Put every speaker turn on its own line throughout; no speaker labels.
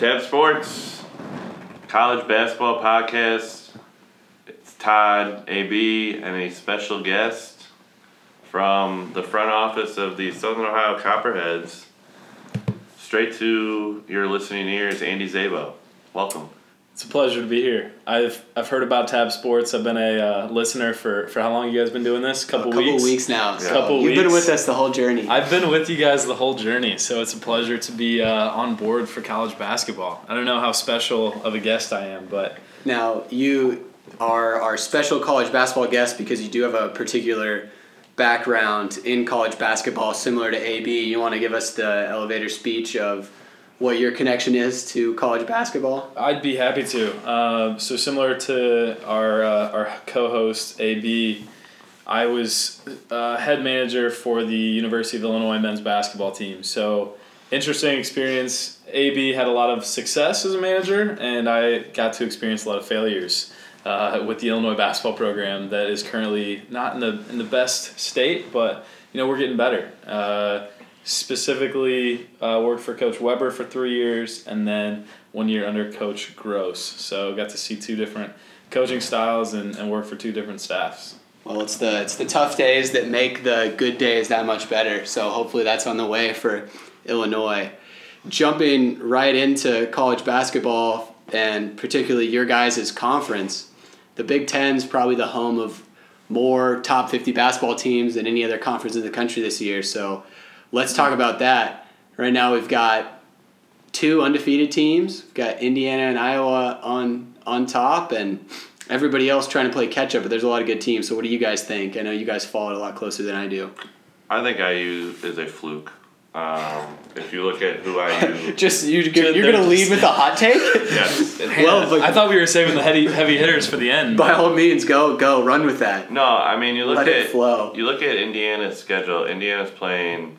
Tab Sports, college basketball podcast. It's Todd, AB, and a special guest from the front office of the Southern Ohio Copperheads. Straight to your listening ears, Andy Szabo. Welcome.
It's a pleasure to be here. I've I've heard about Tab Sports. I've been a uh, listener for for how long you guys been doing this? A couple, weeks.
a couple
weeks.
weeks, now. So
Couple
you've been with us the whole journey.
I've been with you guys the whole journey, so it's a pleasure to be uh, on board for college basketball. I don't know how special of a guest I am, but
now you are our special college basketball guest because you do have a particular background in college basketball, similar to AB. You want to give us the elevator speech of what your connection is to college basketball?
I'd be happy to. Uh, so similar to our uh, our co-host AB, I was uh, head manager for the University of Illinois men's basketball team. So interesting experience. AB had a lot of success as a manager, and I got to experience a lot of failures. Uh, with the Illinois basketball program that is currently not in the in the best state, but you know we're getting better. Specifically uh, worked for Coach Weber for three years, and then one year under Coach Groce. So got to see two different coaching styles and, and work for two different staffs.
Well, it's the it's the tough days that make the good days that much better. So hopefully that's on the way for Illinois. Jumping right into college basketball and particularly your guys' conference, the Big Ten is probably the home of more top 50 basketball teams than any other conference in the country this year. So let's talk about that. Right now we've got two undefeated teams. We've got Indiana and Iowa on on top and everybody else trying to play catch up, but there's a lot of good teams. So what do you guys think? I know you guys follow it a lot closer than I do.
I think IU is a fluke. Um, if you look at who IU,
Just you,
They're
you're gonna
just-
lead with a hot take?
yes.
well, but
I thought we were saving the heavy heavy hitters for the end.
by all means, go go run with that.
No, I mean you look
Let
at
it flow.
you look at Indiana's schedule. Indiana's playing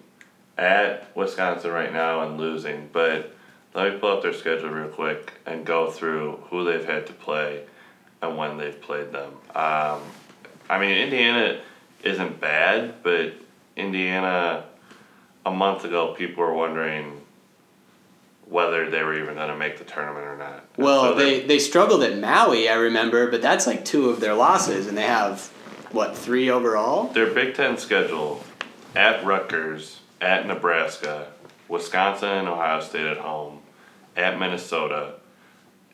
at Wisconsin right now and losing, but let me pull up their schedule real quick and go through who they've had to play and when they've played them. Um, I mean Indiana isn't bad, but Indiana a month ago people were wondering whether they were even going to make the tournament or not.
Well,
so
they they struggled at Maui, I remember, but that's like two of their losses, and they have what three overall?
Their Big Ten schedule at Rutgers, at Nebraska, Wisconsin and Ohio State at home, at Minnesota,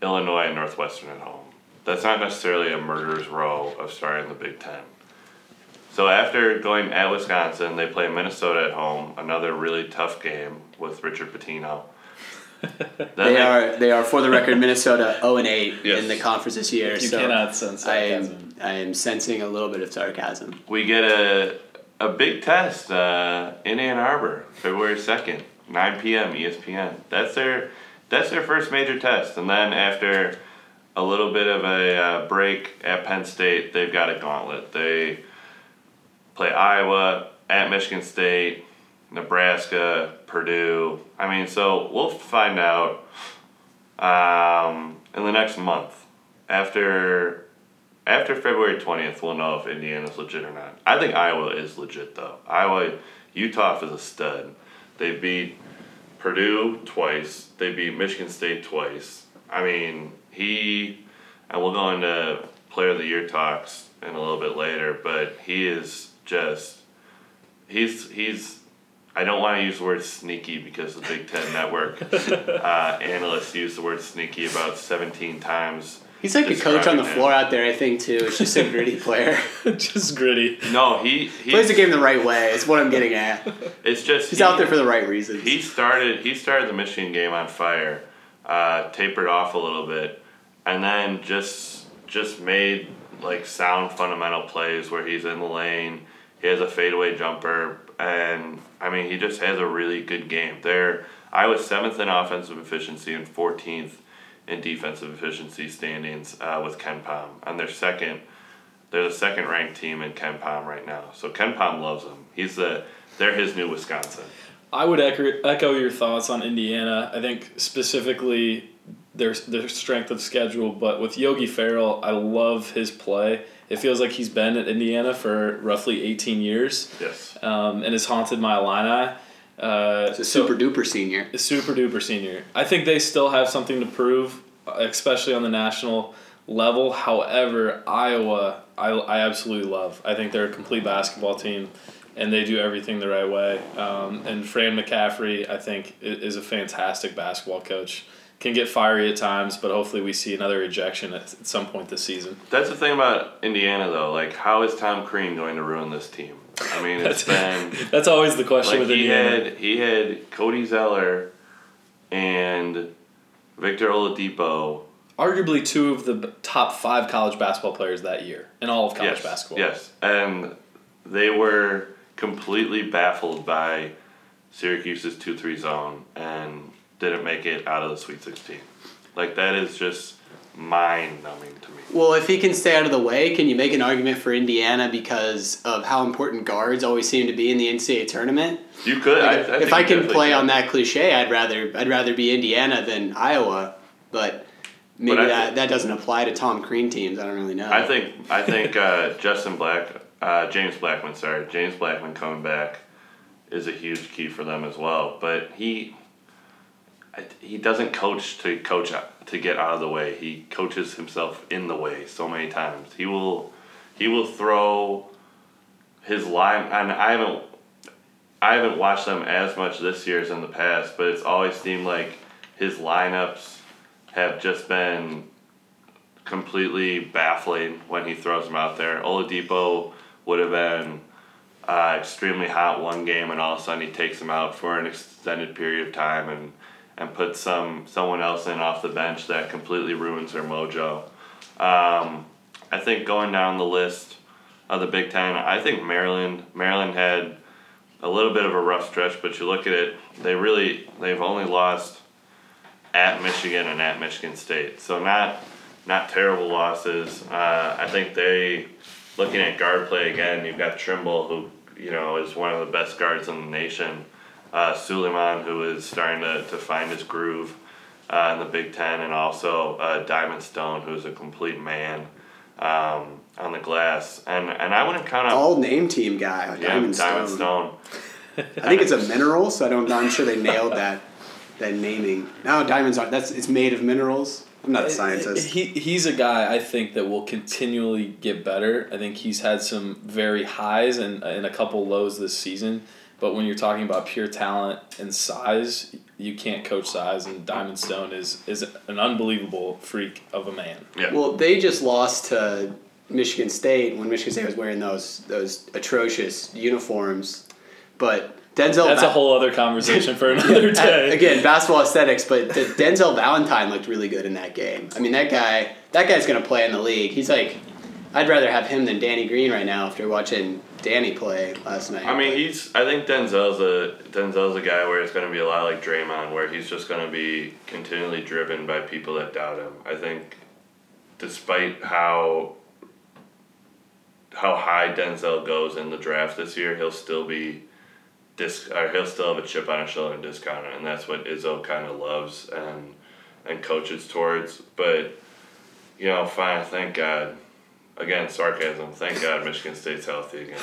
Illinois and Northwestern at home. That's not necessarily a murderer's row of starting the Big Ten. So after going at Wisconsin, they play Minnesota at home, another really tough game with Richard Pitino. Then
They are they are for the record Minnesota zero and eight
Yes.
in the conference this year.
you
so
cannot sense
I am. I am sensing a little bit of sarcasm.
we get a a big test uh, in Ann Arbor, February second, nine p.m. ESPN. That's their that's their first major test, and then after a little bit of a uh, break at Penn State, they've got a gauntlet. They play Iowa at Michigan State, Nebraska, Purdue. I mean, so we'll find out um, in the next month after after February twentieth, we'll know if Indiana's legit or not. I think Iowa is legit though. Iowa, Uthoff is a stud. They beat Purdue twice. They beat Michigan State twice. I mean, he, and we'll go into Player of the Year talks in a little bit later, but he is just, he's he's. I don't want to use the word sneaky because the Big Ten Network uh, analysts use the word sneaky about seventeen times.
He's like a coach on the
him.
floor out there, I think too. It's just a gritty player.
Just gritty.
No, he he
Plays the game the right way. It's what I'm getting at.
It's just
He's
he-
out there for the right reasons.
He started he started the Michigan game on fire, uh, tapered off a little bit, and then just just made like sound fundamental plays where he's in the lane. He has a fadeaway jumper, and I mean he just has a really good game. There, I was seventh in offensive efficiency and fourteenth in defensive efficiency standings uh, with KenPom, and they're second. They're the second ranked team in KenPom right now. So KenPom loves them. He's the they're his new Wisconsin.
I would echo, your thoughts on Indiana. I think specifically their their strength of schedule, but with Yogi Ferrell, I love his play. It feels like he's been at Indiana for roughly 18 years
Yes.
um, and has haunted my Illini. Uh,
It's a
so-
super duper senior.
a super duper senior. I think they still have something to prove, especially on the national level. However, Iowa, I, I absolutely love. I think they're a complete basketball team, and they do everything the right way. Um, and Fran McCaffery, I think, is a fantastic basketball coach. Can get fiery at times, but hopefully we see another ejection at, at some point this season.
That's the thing about Indiana, though. Like, how is Tom Crean going to ruin this team? I mean, it's been
That's always the question
like
with
he
Indiana.
had he had Cody Zeller and Victor Oladipo.
Arguably two of the top five college basketball players that year in all of college
yes,
basketball.
yes, and they were completely baffled by Syracuse's two three zone and didn't make it out of the Sweet Sixteen. Like that is just mind numbing to me.
Well, if he can stay out of the way, can you make an argument for Indiana because of how important guards always seem to be in the NCAA tournament?
You could. I, I
if I can play
can.
on that cliche, I'd rather I'd rather be Indiana than Iowa, but maybe
But
that,
think-
that doesn't apply to Tom Crean teams. I don't really know.
I think I think uh, Justin Black, uh, James Blackmon, sorry, James Blackmon coming back is a huge key for them as well. But he he doesn't coach to coach to get out of the way. He coaches himself in the way so many times. He will he will throw his line and I haven't I haven't watched them as much this year as in the past, but it's always seemed like his lineups have just been completely baffling when he throws them out there. Oladipo would have been uh, extremely hot one game, and all of a sudden he takes him out for an extended period of time and and put some someone else in off the bench that completely ruins their mojo. Um, I think going down the list of the Big Ten, I think Maryland Maryland had a little bit of a rough stretch, but you look at it, they really they've only lost at Michigan and at Michigan State, so not not terrible losses. Uh, I think they looking at guard play again. You've got Trimble, who you know is one of the best guards in the nation. Uh, Sulaimon, who is starting to, to find his groove uh, in the Big Ten, and also uh, Diamond Stone, who's a complete man um, on the glass. And and I wouldn't count out
all name team guy,
yeah,
Diamond,
Diamond
Stone.
Stone.
I think it's a mineral, so I don't. I'm sure they nailed that that naming. No, diamonds aren't. That's it's made of minerals. I'm not a scientist.
He he's a guy I think that will continually get better. I think he's had some very highs and and a couple lows this season. But when you're talking about pure talent and size, you can't coach size. And Diamond Stone is is an unbelievable freak of a man.
Yeah.
Well, they just lost to Michigan State when Michigan State was wearing those those atrocious uniforms. But Denzel.
That's a whole other conversation for another day.
Again, basketball aesthetics, but the Denzel Valentine looked really good in that game. I mean, that guy, that guy's gonna play in the league. He's like, I'd rather have him than Danny Green right now after watching Danny play last night.
I mean, he's. I think Denzel's a Denzel's a guy where it's going to be a lot like Draymond, where he's just going to be continually driven by people that doubt him. I think, despite how how high Denzel goes in the draft this year, he'll still be dis or he'll still have a chip on his shoulder and discounted, and that's what Izzo kind of loves and and coaches towards. But you know, fine. Thank God. Again, sarcasm. Thank God Michigan State's healthy again.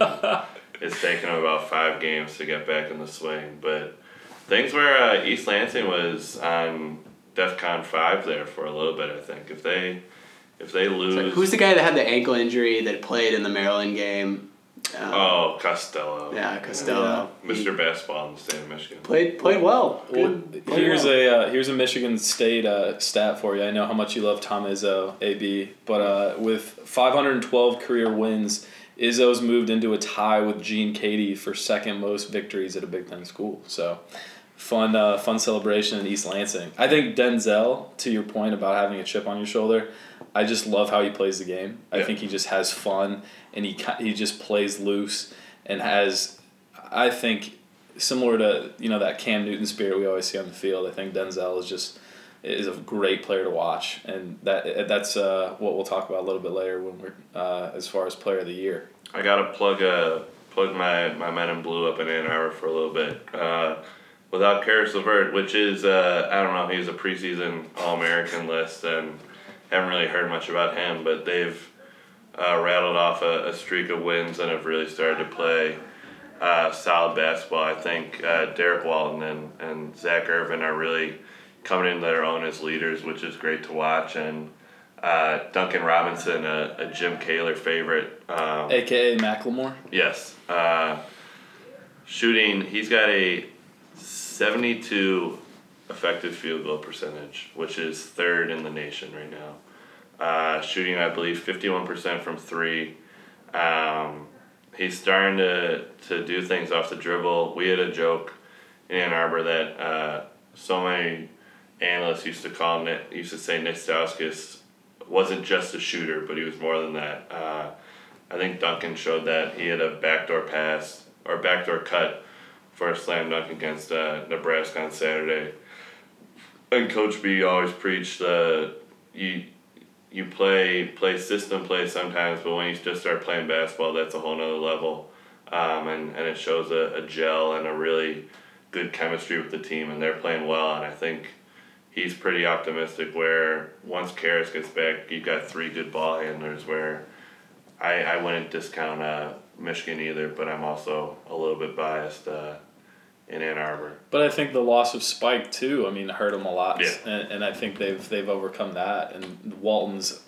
I mean, it's taken them about five games to get back in the swing, but things where uh, East Lansing was on DEFCON five there for a little bit. I think if they if they lose,
So who's the guy that had the ankle injury that played in the Maryland game? Um,
oh Costello.
Yeah, Costello.
Mr. Basketball in the state of Michigan.
Played played well.
Well,
Played
here's
well.
a uh, here's a Michigan State uh, stat for you. I know how much you love Tom Izzo, AB, but uh, with 512 career wins, Izzo's moved into a tie with Gene Keady for second most victories at a Big Ten school. So, fun uh, fun celebration in East Lansing. I think Denzel, to your point about having a chip on your shoulder, I just love how he plays the game. I
Yeah.
think he just has fun and he he just plays loose and has, I think, similar to you know that Cam Newton spirit we always see on the field. I think Denzel is just is a great player to watch, and that that's uh, what we'll talk about a little bit later when we're uh, as far as player of the year.
I gotta plug uh plug my my men in blue up in Ann Arbor for a little bit. Uh, without Caris LeVert, which is uh, I don't know, he's a preseason All American list, and haven't really heard much about him. But they've uh, rattled off a, a streak of wins and have really started to play uh, solid basketball. I think uh, Derrick Walton and, and Zak Irvin are really coming into their own as leaders, which is great to watch. And uh, Duncan Robinson, a, a Jim Kaler favorite. Um,
AKA Macklemore.
Yes. Uh, shooting, he's got a 72 effective field goal percentage, which is third in the nation right now. Uh, shooting, I believe, 51% from three. Um, he's starting to, to do things off the dribble. We had a joke in Ann Arbor that uh, so many analysts used to call Nick, used to say Nik Stauskas wasn't just a shooter, but he was more than that. Uh, I think Duncan showed that he had a backdoor pass or backdoor cut a slam dunk against uh, Nebraska on Saturday. And Coach B always preached uh, you you play play system play sometimes, but when you just start playing basketball, that's a whole nother level. Um, and, and it shows a, a gel and a really good chemistry with the team, and they're playing well. And I think he's pretty optimistic. Where once Caris gets back, you've got three good ball handlers. Where I, I wouldn't discount uh, Michigan either, but I'm also a little bit biased uh, in Ann Arbor.
But I think the loss of Spike too. I mean, hurt him a lot,
Yeah.
and, and I think they've they've overcome that. And Walton's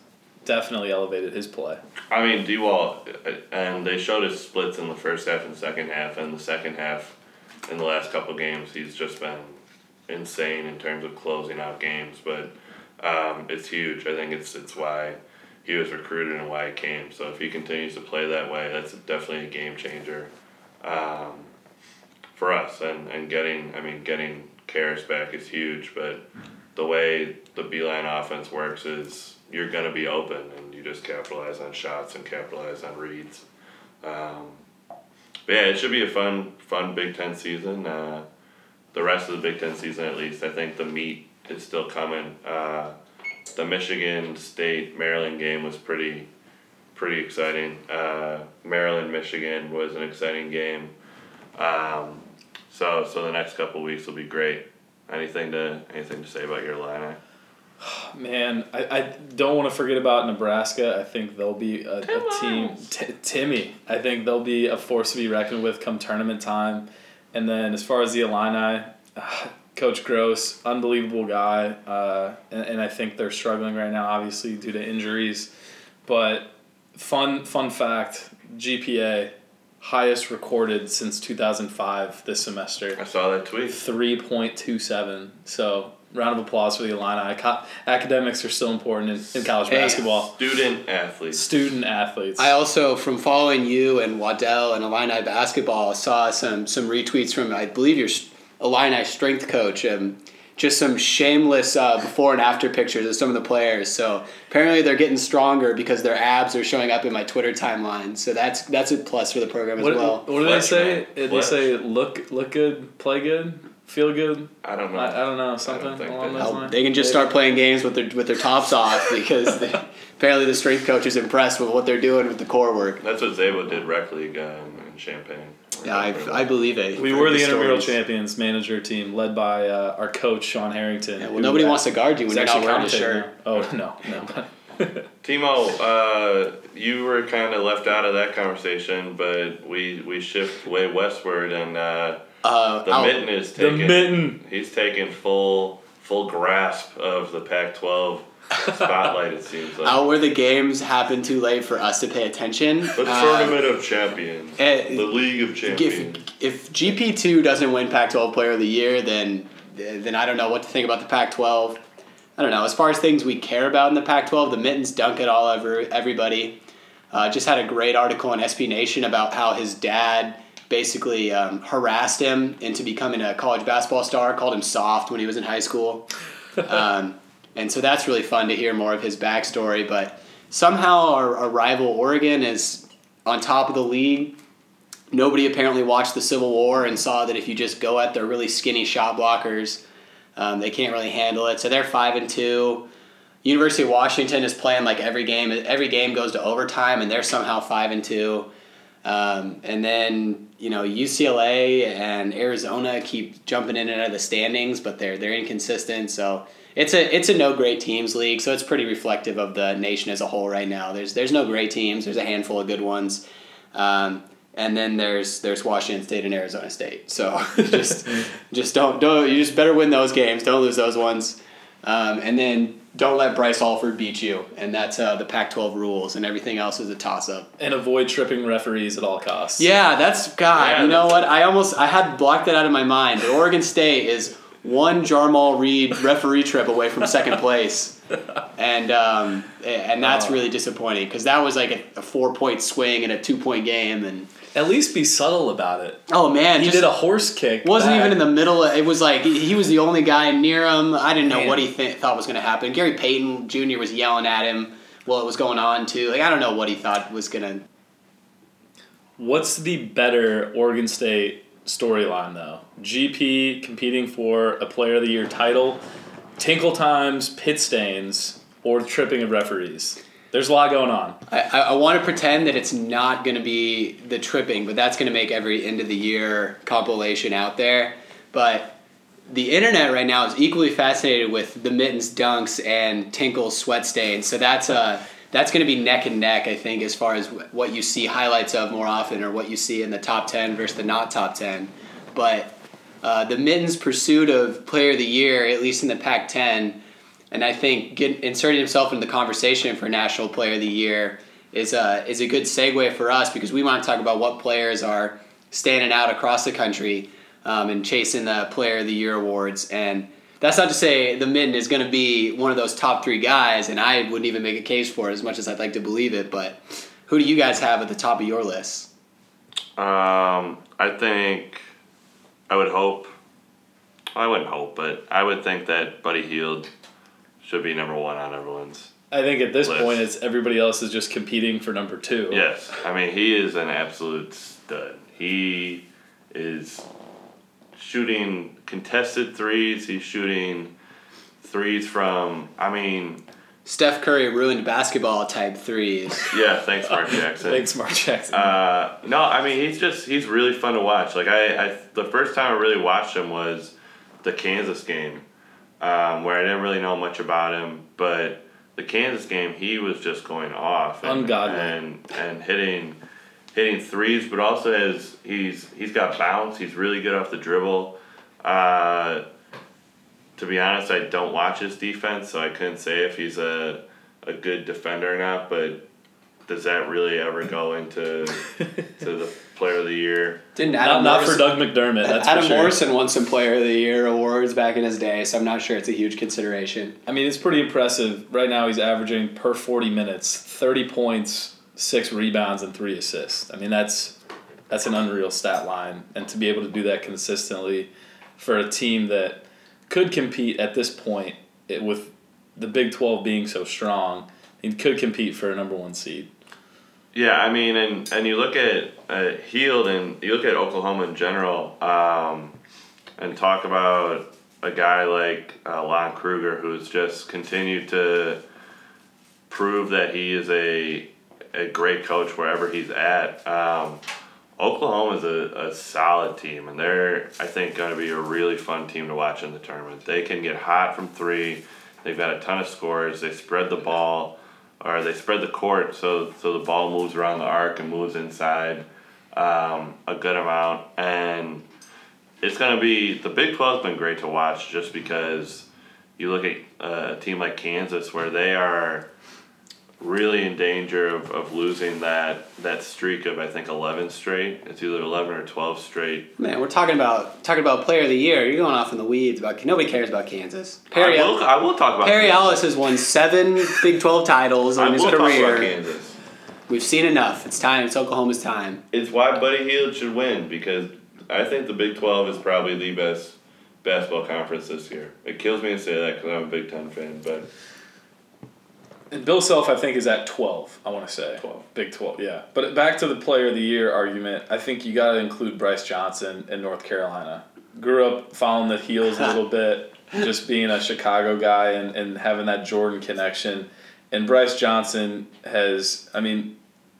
definitely elevated his play.
I mean, D-Wall, uh, and they showed his splits in the first half and second half, and the second half, in the last couple games, he's just been insane in terms of closing out games. But um, it's huge. I think it's it's why he was recruited and why he came. So if he continues to play that way, that's definitely a game changer um, for us. And, and getting, I mean, getting Caris back is huge. But the way the Beilein offense works is you're to be open and you just capitalize on shots and capitalize on reads. Um, but yeah, it should be a fun, fun Big Ten season. Uh, the rest of the Big Ten season, at least, I think the meat is still coming. Uh, the Michigan State Maryland game was pretty, pretty exciting. Uh, Maryland Michigan was an exciting game. Um, so so the next couple weeks will be great. Anything to anything to say about your line?
Man, I, I don't want to forget about Nebraska. I think they'll be a, a team. T- Timmy, I think they'll be a force to be reckoned with come tournament time. And then as far as the Illini, uh, Coach Groce, unbelievable guy. Uh, and, and I think they're struggling right now, obviously due to injuries. But fun fun fact: GPA highest recorded since two thousand five this semester.
I saw that tweet.
Three point two seven. So round of applause for the Illini. Co- academics are still important in, in college
Hey.
basketball.
Student athletes.
Student athletes.
I also, from following you and Waddell and Illini basketball, saw some some retweets from I believe your s- Illini strength coach. Um, just some shameless uh, before and after pictures of some of the players. So apparently they're getting stronger because their abs are showing up in my Twitter timeline. So that's that's a plus for the program as
what,
well.
what do they say?
man.
They say look look good, play good, feel good.
I don't know.
I, I don't know something
think
along
they-
those lines.
they can just start playing games with their with their tops off because they, apparently the strength coach is impressed with what they're doing with the core work.
That's what Szabo did rec league um, in Champaign.
Yeah, I, I believe it.
We were
heard
the intramural
stories.
champions manager team, led by uh, our coach Sean Harrington.
Yeah, well, nobody
uh,
wants to guard you when
is
you're not
actually
wearing a
commentating
shirt.
Oh no, no.
Timo, uh, you were kind of left out of that conversation, but we we shift way westward, and uh,
Uh,
the
I'll-
mitten is
the
taking.
mitten.
He's taking full full grasp of the Pac-12 spotlight. it seems like
out where the games happen too late for us to pay attention.
the
uh,
tournament of champions,
eh,
the league of champions.
if GP two doesn't win Pac-12 Player of the Year, then then I don't know what to think about the Pac-12. I don't know. As far as things we care about in the Pac-12, the mittens dunk it all over everybody. Uh, just had a great article on SB Nation about how his dad basically um, harassed him into becoming a college basketball star, called him soft when he was in high school. Um, and so that's really fun to hear more of his backstory. But somehow our, our rival Oregon is on top of the league. Nobody apparently watched the Civil War and saw that if you just go at their really skinny shot blockers, um, they can't really handle it. So they're five and two. University of Washington is playing like every game. Every game goes to overtime, and they're somehow five and two. Um, and then you know UCLA and Arizona keep jumping in and out of the standings, but they're they're inconsistent. So it's a it's a no great teams league. So it's pretty reflective of the nation as a whole right now. There's there's no great teams. There's a handful of good ones. Um, and then there's there's Washington State and Arizona State. So just just don't don't you just better win those games. Don't lose those ones, um, and then don't let Bryce Alford beat you. And that's uh, the Pac-12 rules, and everything else is a toss-up.
And avoid tripping referees at all costs.
Yeah, that's God.
Yeah,
you know what? I almost I had blocked that out of my mind. But Oregon State is one Jarmal Reid referee trip away from second place, and um, and that's
Oh.
really disappointing because that was like a, a four point swing in a two point game, and
At least be subtle about it.
oh man,
He
just
did a horse kick.
wasn't
back.
even in the middle. Of, it was like he, he was the only guy near him. I didn't know
Man.
what he th- thought was going to happen. Gary Payton Jr. was yelling at him while it was going on too. Like I don't know what he thought was going to.
What's the better Oregon State storyline though? GP competing for a Player of the Year title, Tinkle Times, pit stains, or tripping of referees. There's a lot going on.
I, I, want to pretend that it's not going to be the tripping, but that's going to make every end of the year compilation out there. But the internet right now is equally fascinated with the mittens dunks and tinkle sweat stains. So that's uh, that's going to be neck and neck, I think, as far as what you see highlights of more often or what you see in the top 10 versus the not top 10. But uh, the mittens' pursuit of player of the year, at least in the Pac 10, and I think get, inserting himself into the conversation for National Player of the Year is a, is a good segue for us because we want to talk about what players are standing out across the country um, and chasing the Player of the Year awards. And that's not to say the Mitten is going to be one of those top three guys, and I wouldn't even make a case for it as much as I'd like to believe it. But who do you guys have at the top of your list?
Um, I think I would hope. I wouldn't hope, but I would think that Buddy Hield should be number one on everyone's.
I think at this
List.
point, it's everybody else is just competing for number two.
Yes, I mean he is an absolute stud. He is shooting contested threes. He's shooting threes from. I mean,
Steph Curry ruined basketball type threes.
yeah. Thanks, Mark Jackson.
Thanks, Mark Jackson.
Uh, no, I mean he's just he's really fun to watch. Like I, I the first time I really watched him was the Kansas game, um, where I didn't really know much about him, but the Kansas game he was just going off and
Ungodly.
and, and hitting hitting threes, but also has he's he's got bounce. He's really good off the dribble. Uh, to be honest, I don't watch his defense, so I couldn't say if he's a a good defender or not. But does that really ever go into to the player of the year?
Didn't
not,
Adam
not for Doug McDermott. That's
Adam
for sure.
Morrison won some Player of the Year awards back in his day, so I'm not sure it's a huge consideration.
I mean, it's pretty impressive. Right now, he's averaging per 40 minutes 30 points, six rebounds, and three assists. I mean, that's that's an unreal stat line. And to be able to do that consistently for a team that could compete at this point it, with the Big 12 being so strong, he could compete for a number one seed.
Yeah, I mean, and and you look at uh, Hield and you look at Oklahoma in general, um, and talk about a guy like uh, Lon Kruger who's just continued to prove that he is a a great coach wherever he's at. Um, Oklahoma is a, a solid team, and they're I think going to be a really fun team to watch in the tournament. They can get hot from three. They've got a ton of scores. They spread the ball, or they spread the court so so the ball moves around the arc and moves inside um, a good amount. And it's going to be the Big 12's been great to watch just because you look at uh, a team like Kansas where they are really in danger of, of losing that that streak of I think eleven straight. It's either eleven or twelve straight.
Man, we're talking about talking about Player of the Year. You're going off in the weeds about nobody cares about Kansas. Perry
I will, I will talk about
Perry
Kansas.
Ellis has won seven Big Twelve titles
I
in his
will talk about
career.
Kansas.
We've seen enough. It's time. It's Oklahoma's time.
It's why Buddy Hield should win because I think the Big Twelve is probably the best basketball conference this year. It kills me to say that because I'm a Big Ten fan, but
And Bill Self, I think, is at 12, I want to say.
12.
Big 12, yeah. But back to the player of the year argument, I think you got to include Brice Johnson in North Carolina. Grew up following the heels a little bit, just being a Chicago guy and, and having that Jordan connection. And Brice Johnson has, I mean,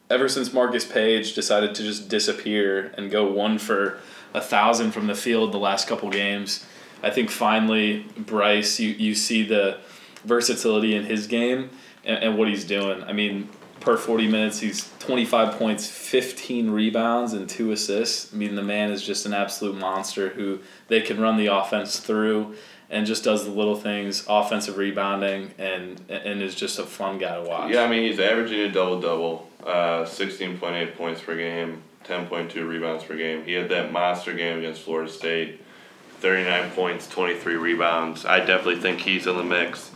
ever since Marcus Paige decided to just disappear and go one for a thousand from the field the last couple games, I think finally Brice, you, you see the versatility in his game and, and what he's doing. I mean, per 40 minutes. He's 25 points, 15 rebounds, and two assists. I mean, the man is just an absolute monster who they can run the offense through and just does the little things, offensive rebounding, and and is just a fun guy to watch.
Yeah, I mean, he's averaging a double double, uh, 16.8 points per game, 10.2 rebounds per game. He had that monster game against Florida State, 39 points, 23 rebounds. I definitely think he's in the mix.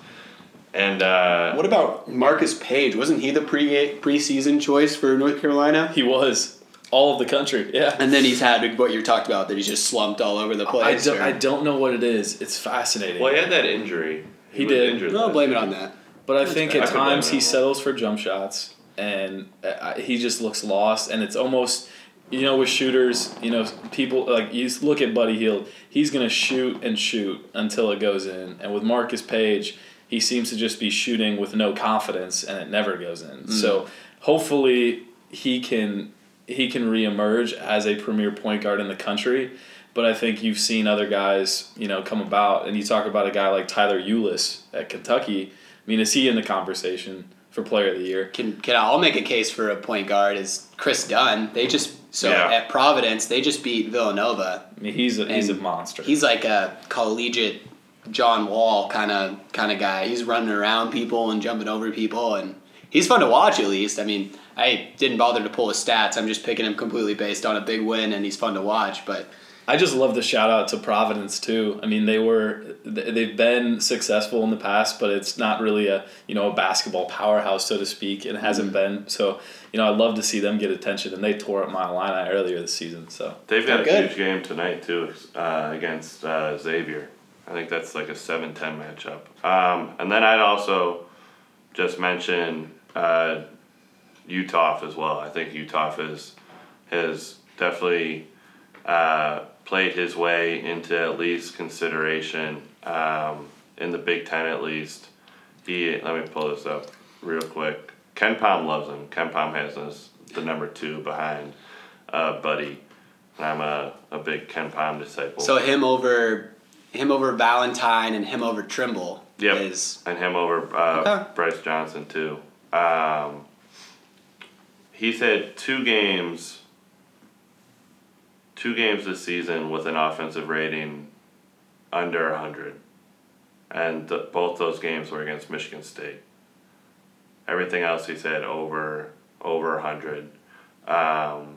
And uh,
What about Marcus Paige? Wasn't he the pre preseason choice for North Carolina?
He was all of the country. Yeah.
And then he's had what you talked about that he's just slumped all over the
I
place.
don't,
or-
I don't know what it is. It's fascinating.
well, he had that injury.
He
was
did.
injured
no,
last
blame it on that.
But I think at
I
times he settles for jump shots, and uh, he just looks lost. And it's almost, you know, with shooters, you know, people like you look at Buddy Hield, he's gonna shoot and shoot until it goes in. And with Marcus Paige, he seems to just be shooting with no confidence, and it never goes in. Hmm. So hopefully he can he can reemerge as a premier point guard in the country. But I think you've seen other guys, you know, come about, and you talk about a guy like Tyler Ulis at Kentucky. I mean, is he in the conversation for Player of the Year?
Can can I'll make a case for a point guard is Kris Dunn. They just so
Yeah.
at Providence they just beat Villanova.
I mean, he's a he's a monster.
He's like a collegiate John Wall kind of kind of guy. He's running around people and jumping over people, and he's fun to watch. At least, I mean, I didn't bother to pull his stats. I'm just picking him completely based on a big win, and he's fun to watch. But
I just love the shout out to Providence too. I mean, they were they've been successful in the past, but it's not really a you know a basketball powerhouse so to speak. It hasn't been so. You know, I'd love to see them get attention, and they tore up my Illini earlier this season. So
They've got a
Good.
huge game tonight too uh, against uh, Xavier. I think that's like a 7-10 matchup. Um, and then I'd also just mention uh, Uthoff as well. I think Uthoff has has definitely uh, played his way into at least consideration um, in the Big Ten at least. He let me pull this up real quick. KenPom loves him. KenPom has us the number two behind uh, Buddy. I'm a, a big KenPom disciple.
so him over him over Valentine and him over Trimble
Yep.
is
and him over uh,
Okay.
Brice Johnson too. Um, he's had two games, two games this season with an offensive rating under hundred, and th- both those games were against Michigan State. Everything else he's had over over hundred. Um,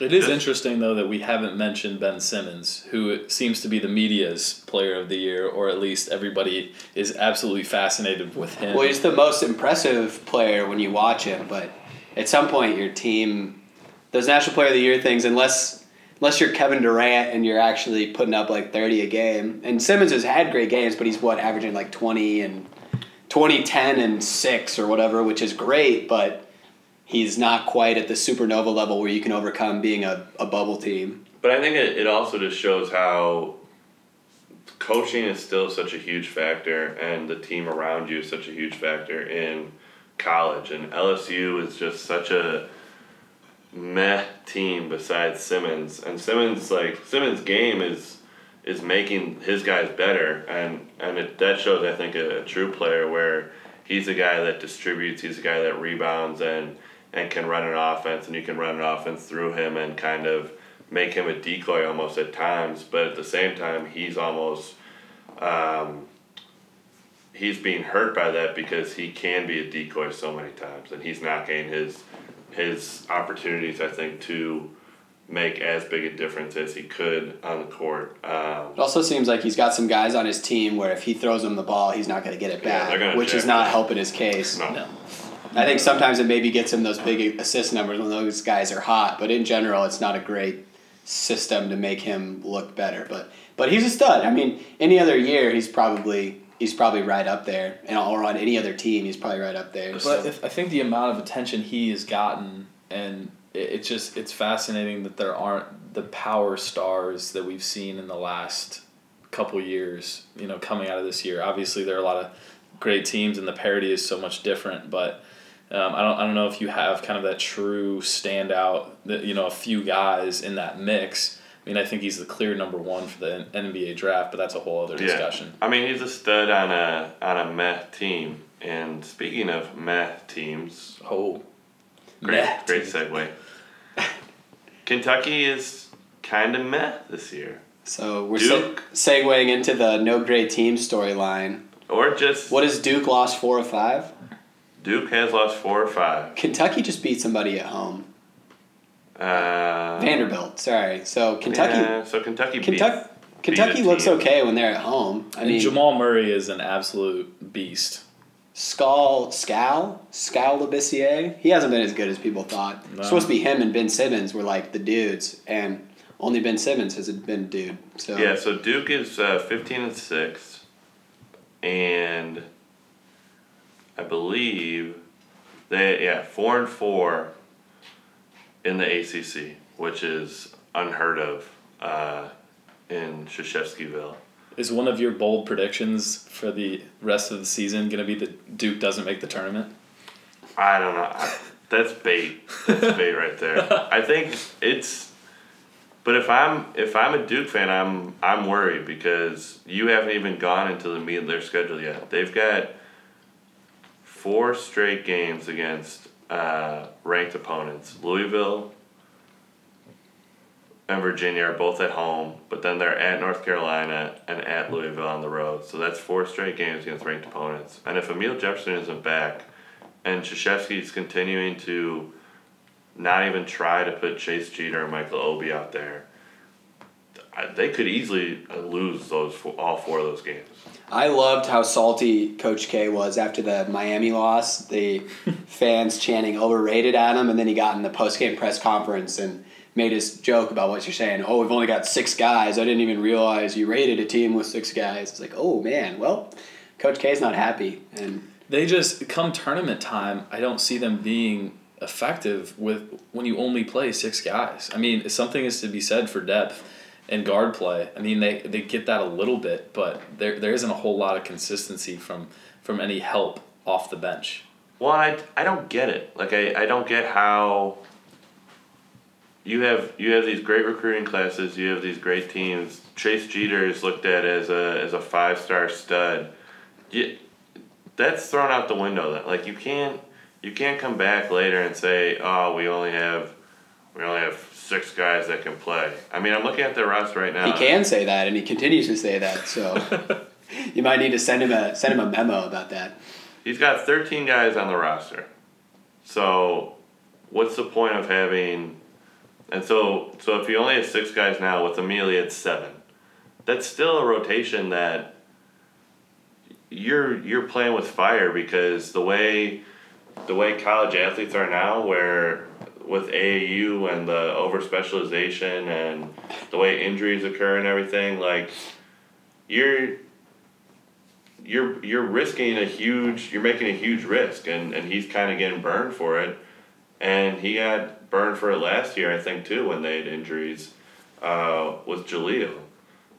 it is interesting though that we haven't mentioned Ben Simmons, who seems to be the media's Player of the Year, or at least everybody is absolutely fascinated with him.
well, he's the most impressive player when you watch him. But at some point, your team, those National Player of the Year things, unless unless you're Kevin Durant and you're actually putting up like thirty a game, and Simmons has had great games, but he's what averaging like twenty and 20, 10, and six or whatever, which is great, but. He's not quite at the supernova level where you can overcome being a, a bubble team.
But I think it, it also just shows how coaching is still such a huge factor and the team around you is such a huge factor in college. And LSU is just such a meh team besides Simmons. And Simmons like Simmons' game is is making his guys better and and it, that shows I think a, a true player where he's a guy that distributes, he's a guy that rebounds and and can run an offense and you can run an offense through him and kind of make him a decoy almost at times, but at the same time he's almost um, he's being hurt by that because he can be a decoy so many times and he's not getting his his opportunities I think to make as big a difference as he could on the court. Um,
It also seems like he's got some guys on his team where if he throws them the ball, he's not going to get it back,
they're
which is not
it.
helping his case.
no.
no.
I think sometimes it maybe gets him those big assist numbers when those guys are hot, but in general, it's not a great system to make him look better. But but he's a stud. I mean, any other year, he's probably he's probably right up there, and or on any other team, he's probably right up there.
But
So.
if, I think the amount of attention he has gotten, and it, it's just it's fascinating that there aren't the power stars that we've seen in the last couple years. You know, coming out of this year, obviously there are a lot of great teams, and the parity is so much different. But um, I don't I don't know if you have kind of that true standout. That you know, a few guys in that mix. I mean, I think he's the clear number one for the NBA draft, but that's a whole other discussion.
I mean, he's a stud on a on a meh team, And speaking of meh teams,
Oh.
great,
Meh
great
team.
segue. Kentucky is kind of meh this year.
So we're
Duke.
se- segueing into the no great team storyline.
Or just
What is Duke lost four or five?
Duke has lost four or five.
Kentucky just beat somebody at home.
Uh,
Vanderbilt. Sorry. So Kentucky.
Yeah, so Kentucky,
Kentucky.
beat,
Kentucky
beat
looks
team.
okay when they're at home. I
and
mean,
Jamal Murray is an absolute beast.
Skull Scal Scal Labissiere. He hasn't been as good as people thought.
No.
It's supposed to be him and Ben Simmons were like the dudes, and only Ben Simmons has been dude. So
Yeah, so Duke is uh, fifteen and six, and I believe they yeah four and four in the ACC, which is unheard of uh, in Krzyzewskiville.
Is one of your bold predictions for the rest of the season going to be that Duke doesn't make the tournament?
I don't know. I, that's bait. That's bait right there. I think it's. But if I'm if I'm a Duke fan, I'm I'm worried because you haven't even gone into the meat of their schedule yet. They've got four straight games against uh, ranked opponents. Louisville and Virginia are both at home, but then they're at North Carolina and at Louisville on the road. So that's four straight games against ranked opponents. And if Amile Jefferson isn't back, and Krzyzewski's continuing to not even try to put Chase Jeter and Michael Obi out there, they could easily uh, lose those four, all four of those games.
I loved how salty Coach K was after the Miami loss. The fans chanting overrated at him, and then he got in the post game press conference and made his joke about what you're saying. Oh, we've only got six guys. I didn't even realize you rated a team with six guys. It's like, oh man, well, Coach K's not happy, and
They just come tournament time. I don't see them being effective with when you only play six guys. I mean, something is to be said for depth and guard play. I mean, they, they get that a little bit, but there there isn't a whole lot of consistency from from any help off the bench.
Well, I, I don't get it. Like I, I don't get how you have you have these great recruiting classes, you have these great teams. Chase Jeter is looked at as a as a five star stud. You, that's thrown out the window. Like you can't you can't come back later and say, oh, we only have we only have six guys that can play. I mean, I'm looking at their roster right now.
he can say that, and he continues to say that. So you might need to send him a send him a memo about that.
He's got 13 guys on the roster. So, what's the point of having? And so, so if you only have six guys now, with Amile it's seven. That's still a rotation that you're you're playing with fire because the way the way college athletes are now, where with AAU and the over specialization and the way injuries occur and everything, like you're you're you're risking a huge you're making a huge risk and, and he's kind of getting burned for it. And he got burned for it last year I think too when they had injuries uh, with Jaleel.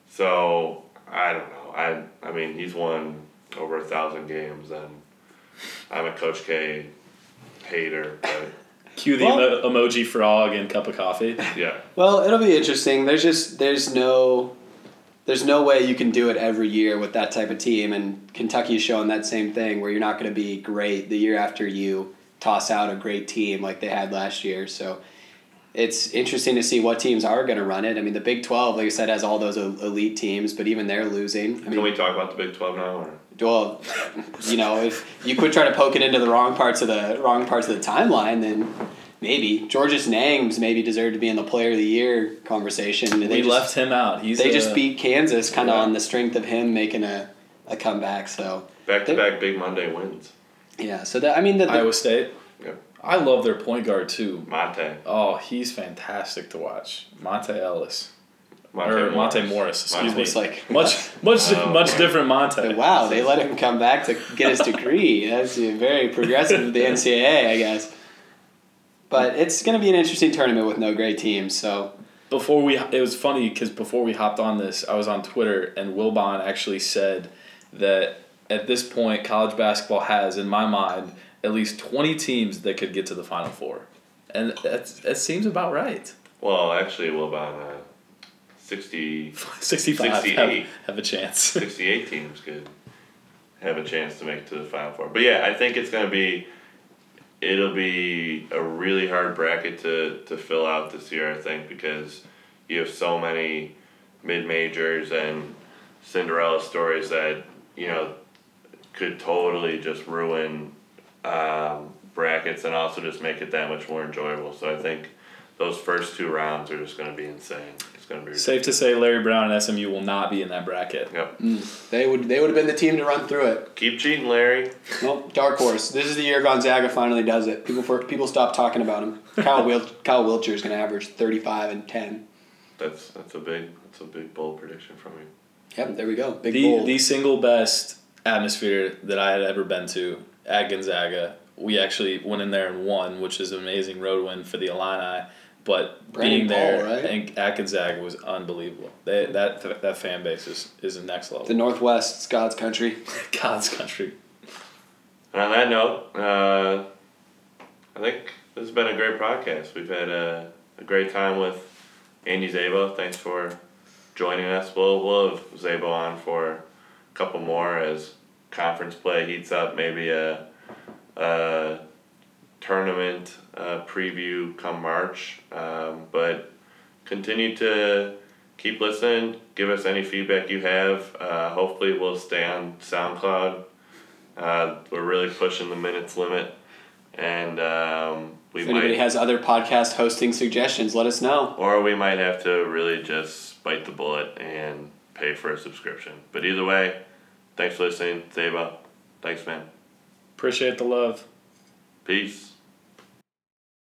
So I don't know. I I mean he's won over a thousand games and I'm a Coach K hater but
Cue the
Well-
emo- emoji frog and cup of coffee.
yeah
Well, it'll be interesting. There's just there's no there's no way you can do it every year with that type of team, and Kentucky's showing that same thing where you're not going to be great the year after you toss out a great team like they had last year. So it's interesting to see what teams are going to run it. I mean, the Big Twelve, like I said, has all those elite teams, but even they're losing. I
can
mean,
we talk about the Big Twelve now or
well, you know, if you quit trying to poke it into the wrong parts of the wrong parts of the timeline, then maybe Georges Niang maybe deserved to be in the Player of the Year conversation. They
we
just,
left him out. He's
They
a-
just beat Kansas kind of
Yeah.
on the strength of him making a, a comeback. So
back to back Big Monday wins
yeah, so that I mean the, the
Iowa State.
Yep.
I love their point guard too.
Monte
Oh, he's fantastic to watch. Monte Ellis.
Monte
or Monte Morris, excuse
Monte-
me.
looks like
Much much
Oh,
much
boy.
different Monte.
wow they let him come back to get his degree. That's very progressive of the NCAA, I guess. But it's going to be an interesting tournament with no great teams. So
Before we, it was funny because before we hopped on this, I was on Twitter and Wilbon actually said that at this point, college basketball has, in my mind, at least twenty teams that could get to the Final Four, and that's that seems about right.
Well, actually, Wilbon. uh, 60,
Sixty-five have,
68.
have a chance.
68 teams could have a chance to make it to the final four. But yeah, I think it's gonna be it'll be a really hard bracket to, to fill out this year, I think, because you have so many mid majors and Cinderella stories that, you know, could totally just ruin um, brackets and also just make it that much more enjoyable. So I think those first two rounds are just going to be insane. It's going to be
Safe to say, Larry Brown and SMU will not be in that bracket.
Yep. Mm.
They would they would have been the team to run through it.
Keep cheating, Larry.
Well, dark horse. This is the year Gonzaga finally does it. People for people stop talking about him. Kyle Wil- Kyle Wiltjer is going to average thirty five and ten.
That's that's a big that's a big bold prediction from you.
Yep, there we go. Big
The
bold.
the single best atmosphere that I had ever been to at Gonzaga. We actually went in there and won, which is an amazing road win for the Illini. But
Brandon
being there
Paul, right?
and at Gonzaga was unbelievable. They, that that fan base is, is the next level.
the Northwest, it's God's country.
God's country.
And on that note, uh, I think this has been a great podcast. We've had a, a great time with Andy Szabo. Thanks for joining us. We'll, we'll have Szabo on for a couple more as conference play heats up. Maybe a, a tournament uh, preview come March. Um, but continue to keep listening. Give us any feedback you have. Uh, hopefully, we'll stay on SoundCloud. Uh, we're really pushing the minutes limit, and um, we
If anybody
might,
has other podcast hosting suggestions, let us know.
or we might have to really just bite the bullet and pay for a subscription. But either way, thanks for listening, Szabo. Thanks, man.
Appreciate the love.
Peace.